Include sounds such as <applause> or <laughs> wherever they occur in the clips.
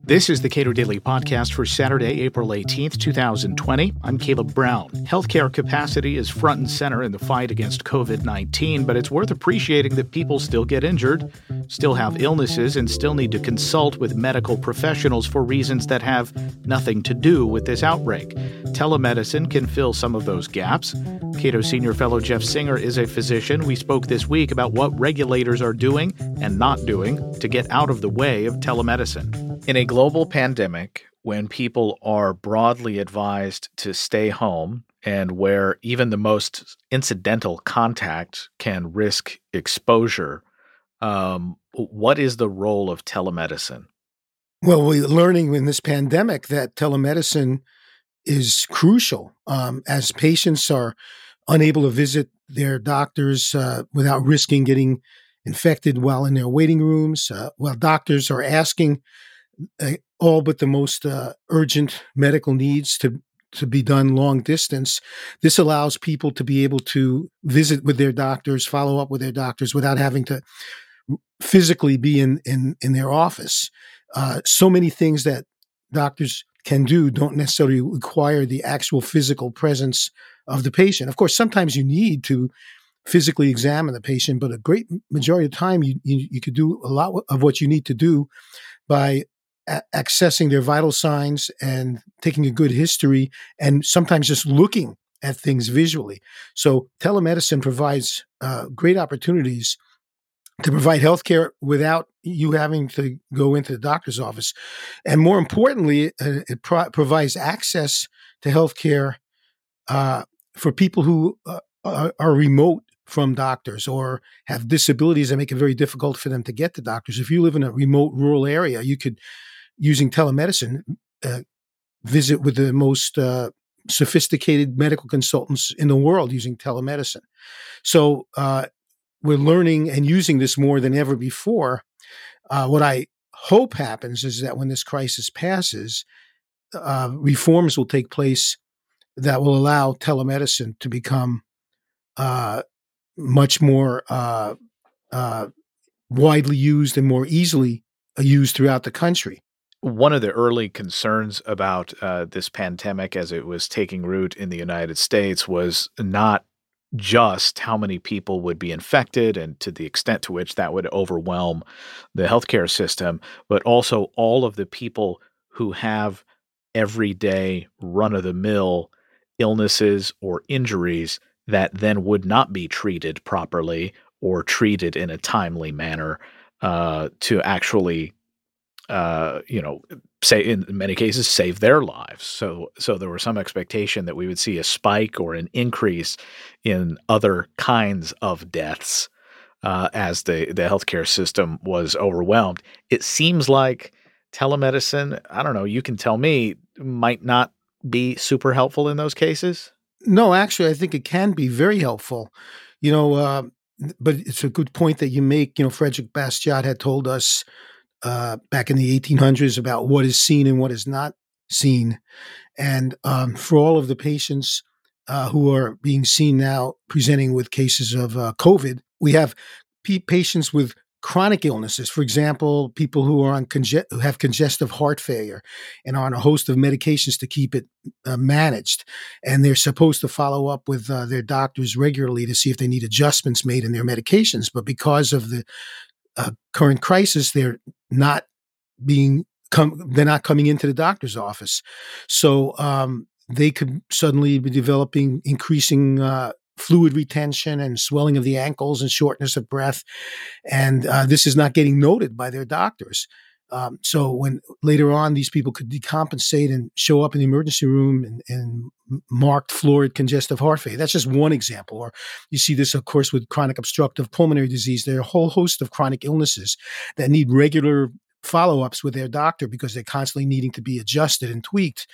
This is the Cato Daily Podcast for Saturday, April 18th, 2020. I'm Caleb Brown. Healthcare capacity is front and center in the fight against COVID 19, but it's worth appreciating that people still get injured, still have illnesses, and still need to consult with medical professionals for reasons that have nothing to do with this outbreak. Telemedicine can fill some of those gaps. Cato Senior Fellow Jeff Singer is a physician. We spoke this week about what regulators are doing and not doing to get out of the way of telemedicine. In a global pandemic, when people are broadly advised to stay home and where even the most incidental contact can risk exposure, um, what is the role of telemedicine? Well, we're learning in this pandemic that telemedicine is crucial um, as patients are unable to visit their doctors uh, without risking getting infected while in their waiting rooms, uh, while doctors are asking all but the most uh, urgent medical needs to to be done long distance. This allows people to be able to visit with their doctors, follow up with their doctors without having to physically be in in in their office. Uh, so many things that doctors can do don't necessarily require the actual physical presence of the patient. Of course, sometimes you need to physically examine the patient, but a great majority of the time you, you, you could do a lot of what you need to do by a- accessing their vital signs and taking a good history and sometimes just looking at things visually. So telemedicine provides uh, great opportunities to provide healthcare without you having to go into the doctor's office. And more importantly, uh, it pro- provides access to healthcare uh, for people who uh, are, are remote from doctors or have disabilities that make it very difficult for them to get to doctors. If you live in a remote rural area, you could using telemedicine, uh, visit with the most uh, sophisticated medical consultants in the world using telemedicine. So uh, we're learning and using this more than ever before. Uh, what I hope happens is that when this crisis passes, uh, reforms will take place that will allow telemedicine to become uh, much more widely used and more easily used throughout the country one of the early concerns about uh, this pandemic as it was taking root in the United States was not just how many people would be infected and to the extent to which that would overwhelm the healthcare system, but also all of the people who have everyday run of the mill illnesses or injuries that then would not be treated properly or treated in a timely manner uh, to actually uh, you know, say in many cases save their lives. So so there was some expectation that we would see a spike or an increase in other kinds of deaths uh, as the the healthcare system was overwhelmed. It seems like telemedicine. I don't know. You can tell me might not be super helpful in those cases. No, actually, I think it can be very helpful. You know, uh, but it's a good point that you make. You know, Frederick Bastiat had told us uh, back in the 1800s about what is seen and what is not seen. And um, for all of the patients uh, who are being seen now presenting with cases of uh, COVID, we have p- patients with chronic illnesses. For example, people who are on conge- who have congestive heart failure and are on a host of medications to keep it uh, managed, and they're supposed to follow up with uh, their doctors regularly to see if they need adjustments made in their medications. But because of the uh, current crisis, they're not being come they're not coming into the doctor's office. So um, they could suddenly be developing increasing uh, fluid retention and swelling of the ankles and shortness of breath and uh, this is not getting noted by their doctors um, so when later on these people could decompensate and show up in the emergency room and, and marked florid congestive heart failure, that's just one example. Or you see this, of course, with chronic obstructive pulmonary disease. There are a whole host of chronic illnesses that need regular follow-ups with their doctor because they're constantly needing to be adjusted and tweaked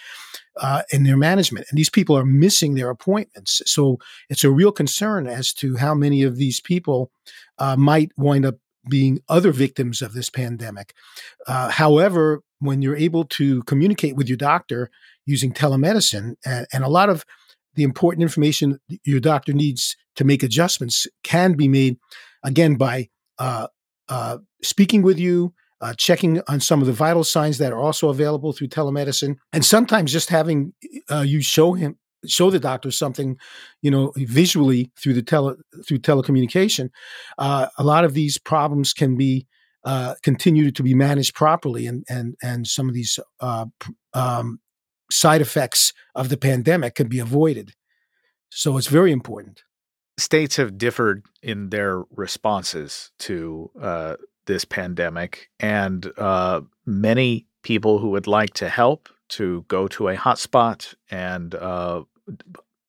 uh, in their management and these people are missing their appointments so it's a real concern as to how many of these people uh, might wind up being other victims of this pandemic. Uh, however, when you're able to communicate with your doctor using telemedicine, and, and, a lot of the important information your doctor needs to make adjustments can be made again by uh, uh, speaking with you, uh, checking on some of the vital signs that are also available through telemedicine, and sometimes just having uh, you show him show the doctor something, you know, visually through the tele through telecommunication. Uh, a lot of these problems can be uh, to be managed properly, and and and some of these uh, um, side effects of the pandemic can be avoided. So it's very important. States have differed in their responses to uh, this pandemic, and uh, many people who would like to help to go to a hotspot and uh,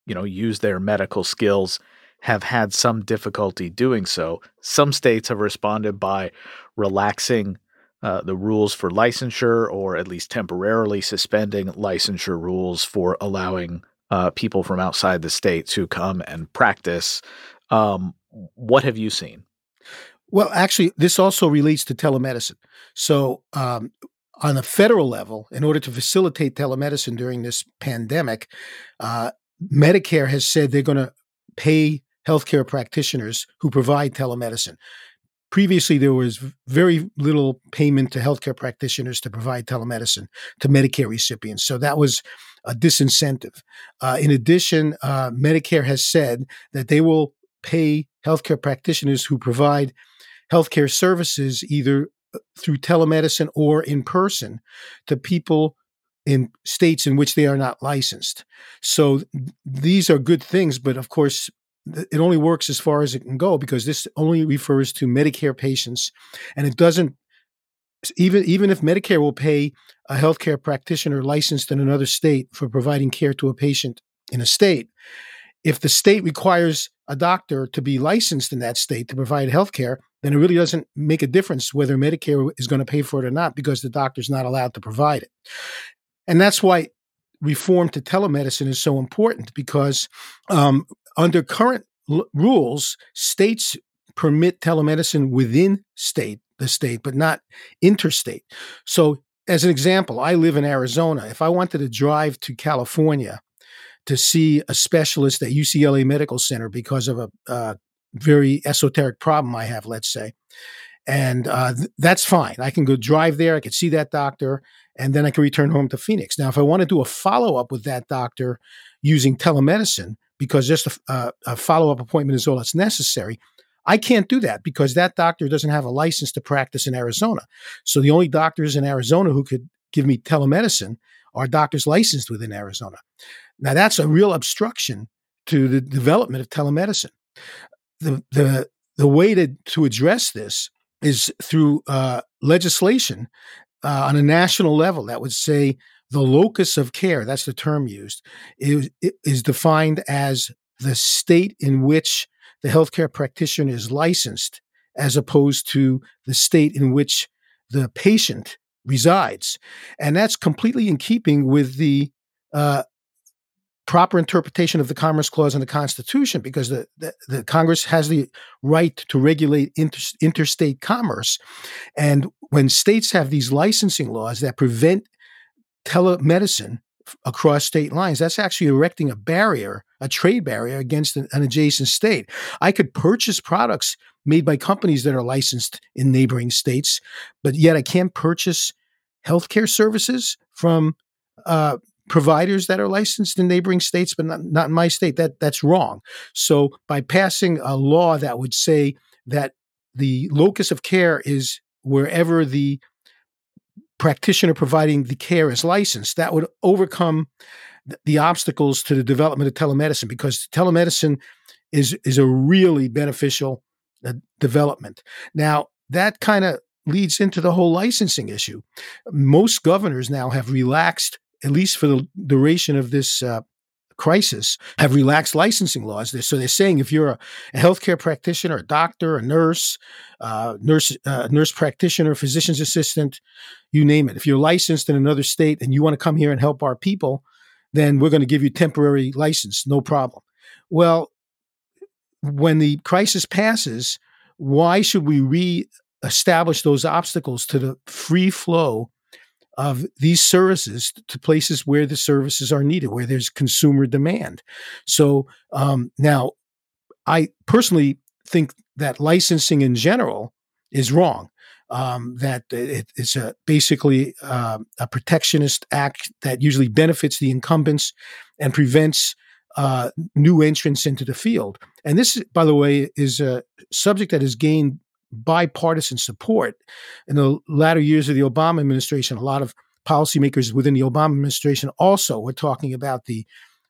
you know use their medical skills have had some difficulty doing so. Some states have responded by relaxing uh, the rules for licensure, or at least temporarily suspending licensure rules for allowing uh, people from outside the state to come and practice. Um, what have you seen? Well, actually, this also relates to telemedicine. So, um, on a federal level, in order to facilitate telemedicine during this pandemic, uh, Medicare has said they're going to pay healthcare practitioners who provide telemedicine. Previously, there was very little payment to healthcare practitioners to provide telemedicine to Medicare recipients. So that was a disincentive. Uh, in addition, uh, Medicare has said that they will pay healthcare practitioners who provide healthcare services either through telemedicine or in person to people in states in which they are not licensed. So these are good things, but of course, it only works as far as it can go because this only refers to Medicare patients, and it doesn't. Even even if Medicare will pay a healthcare practitioner licensed in another state for providing care to a patient in a state, if the state requires a doctor to be licensed in that state to provide health care, then it really doesn't make a difference whether Medicare is going to pay for it or not because the doctor's not allowed to provide it. And that's why reform to telemedicine is so important because um, under current l- rules, states permit telemedicine within state the state, but not interstate. So, as an example, I live in Arizona. If I wanted to drive to California to see a specialist at UCLA Medical Center because of a uh, very esoteric problem I have, let's say, and uh, th- that's fine. I can go drive there. I can see that doctor, and then I can return home to Phoenix. Now, if I want to do a follow up with that doctor using telemedicine, because just a, uh, a follow up appointment is all that's necessary, I can't do that because that doctor doesn't have a license to practice in Arizona. So the only doctors in Arizona who could give me telemedicine are doctors licensed within Arizona. Now, that's a real obstruction to the development of telemedicine. The, the, the way to, to address this is through uh, legislation uh, on a national level that would say the locus of care, that's the term used, is, is defined as the state in which the healthcare practitioner is licensed, as opposed to the state in which the patient resides. And that's completely in keeping with the uh, proper interpretation of the Commerce Clause in the Constitution because the, the, the Congress has the right to regulate inter, interstate commerce. And when states have these licensing laws that prevent telemedicine across state lines, that's actually erecting a barrier, a trade barrier against an, an adjacent state. I could purchase products made by companies that are licensed in neighboring states, but yet I can't purchase healthcare services from uh, providers that are licensed in neighboring states, but not, not in my state. That that's wrong. So by passing a law that would say that the locus of care is wherever the practitioner providing the care is licensed, that would overcome the obstacles to the development of telemedicine because telemedicine is is a really beneficial uh, development. Now that kind of leads into the whole licensing issue. Most governors now have relaxed at least for the duration of this uh, crisis, have relaxed licensing laws. So they're saying if you're a, healthcare practitioner, a doctor, a nurse, uh, nurse, uh, nurse practitioner, physician's assistant, you name it. If you're licensed in another state and you want to come here and help our people, then we're going to give you temporary license, no problem. Well, when the crisis passes, why should we re-establish those obstacles to the free flow of these services to places where the services are needed, where there's consumer demand. So um, now, I personally think that licensing in general is wrong. um, that it, it's a, basically uh, a protectionist act that usually benefits the incumbents and prevents uh, new entrants into the field. And this, by the way, is a subject that has gained bipartisan support in the latter years of the Obama administration. A lot of policymakers within the Obama administration also were talking about the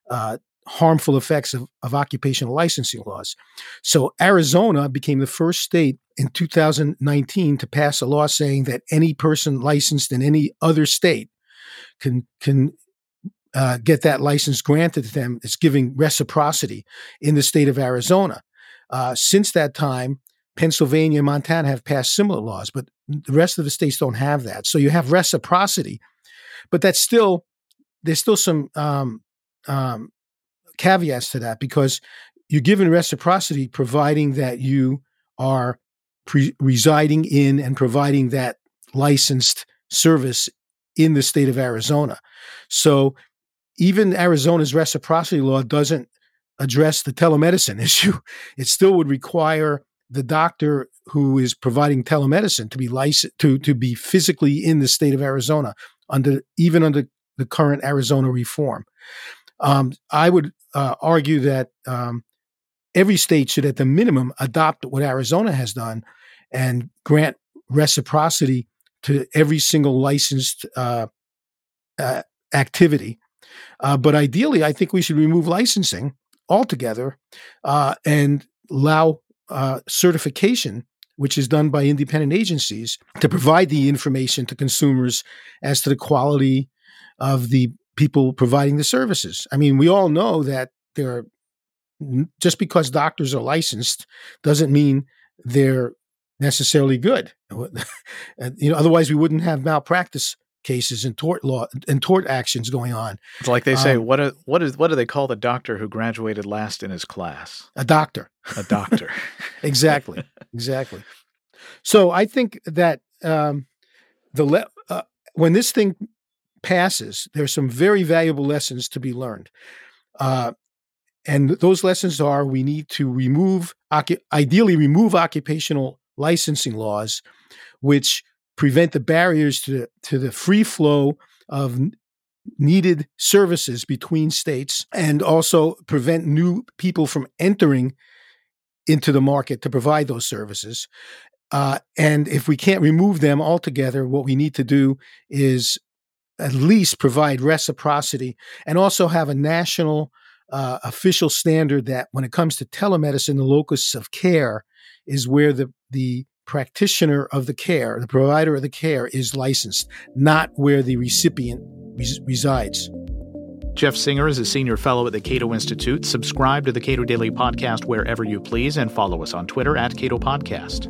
uh, harmful effects of, of occupational licensing laws. So Arizona became the first state in 2019 to pass a law saying that any person licensed in any other state can can uh, get that license granted to them. It's giving reciprocity in the state of Arizona. Uh, since that time, Pennsylvania and Montana have passed similar laws, but the rest of the states don't have that. So you have reciprocity, but that's still there's still some um, um, caveats to that because you're given reciprocity providing that you are pre- residing in and providing that licensed service in the state of Arizona. So even Arizona's reciprocity law doesn't address the telemedicine <laughs> issue. It still would require the doctor who is providing telemedicine to be licensed to to be physically in the state of Arizona under even under the current Arizona reform. Um, I would uh, argue that um, every state should, at the minimum, adopt what Arizona has done and grant reciprocity to every single licensed uh, uh, activity. Uh, but ideally, I think we should remove licensing altogether uh, and allow uh, certification which is done by independent agencies to provide the information to consumers as to the quality of the people providing the services. I mean, we all know that there are just because doctors are licensed doesn't mean they're necessarily good. <laughs> you know, otherwise we wouldn't have malpractice cases and tort law and tort actions going on. It's like they say, um, what a, what is what do they call the doctor who graduated last in his class? A doctor. A doctor. <laughs> exactly. Exactly. So I think that um, the le- uh, when this thing passes, there's some very valuable lessons to be learned. Uh, and those lessons are we need to remove, ideally, remove occupational licensing laws, which prevent the barriers to, to the free flow of needed services between states and also prevent new people from entering into the market to provide those services. Uh, and if we can't remove them altogether, what we need to do is at least provide reciprocity and also have a national uh, official standard that when it comes to telemedicine, the locus of care is where the, the practitioner of the care, the provider of the care is licensed, not where the recipient res- resides. Jeff Singer is a senior fellow at the Cato Institute. Subscribe to the Cato Daily Podcast wherever you please and follow us on Twitter at Cato Podcast.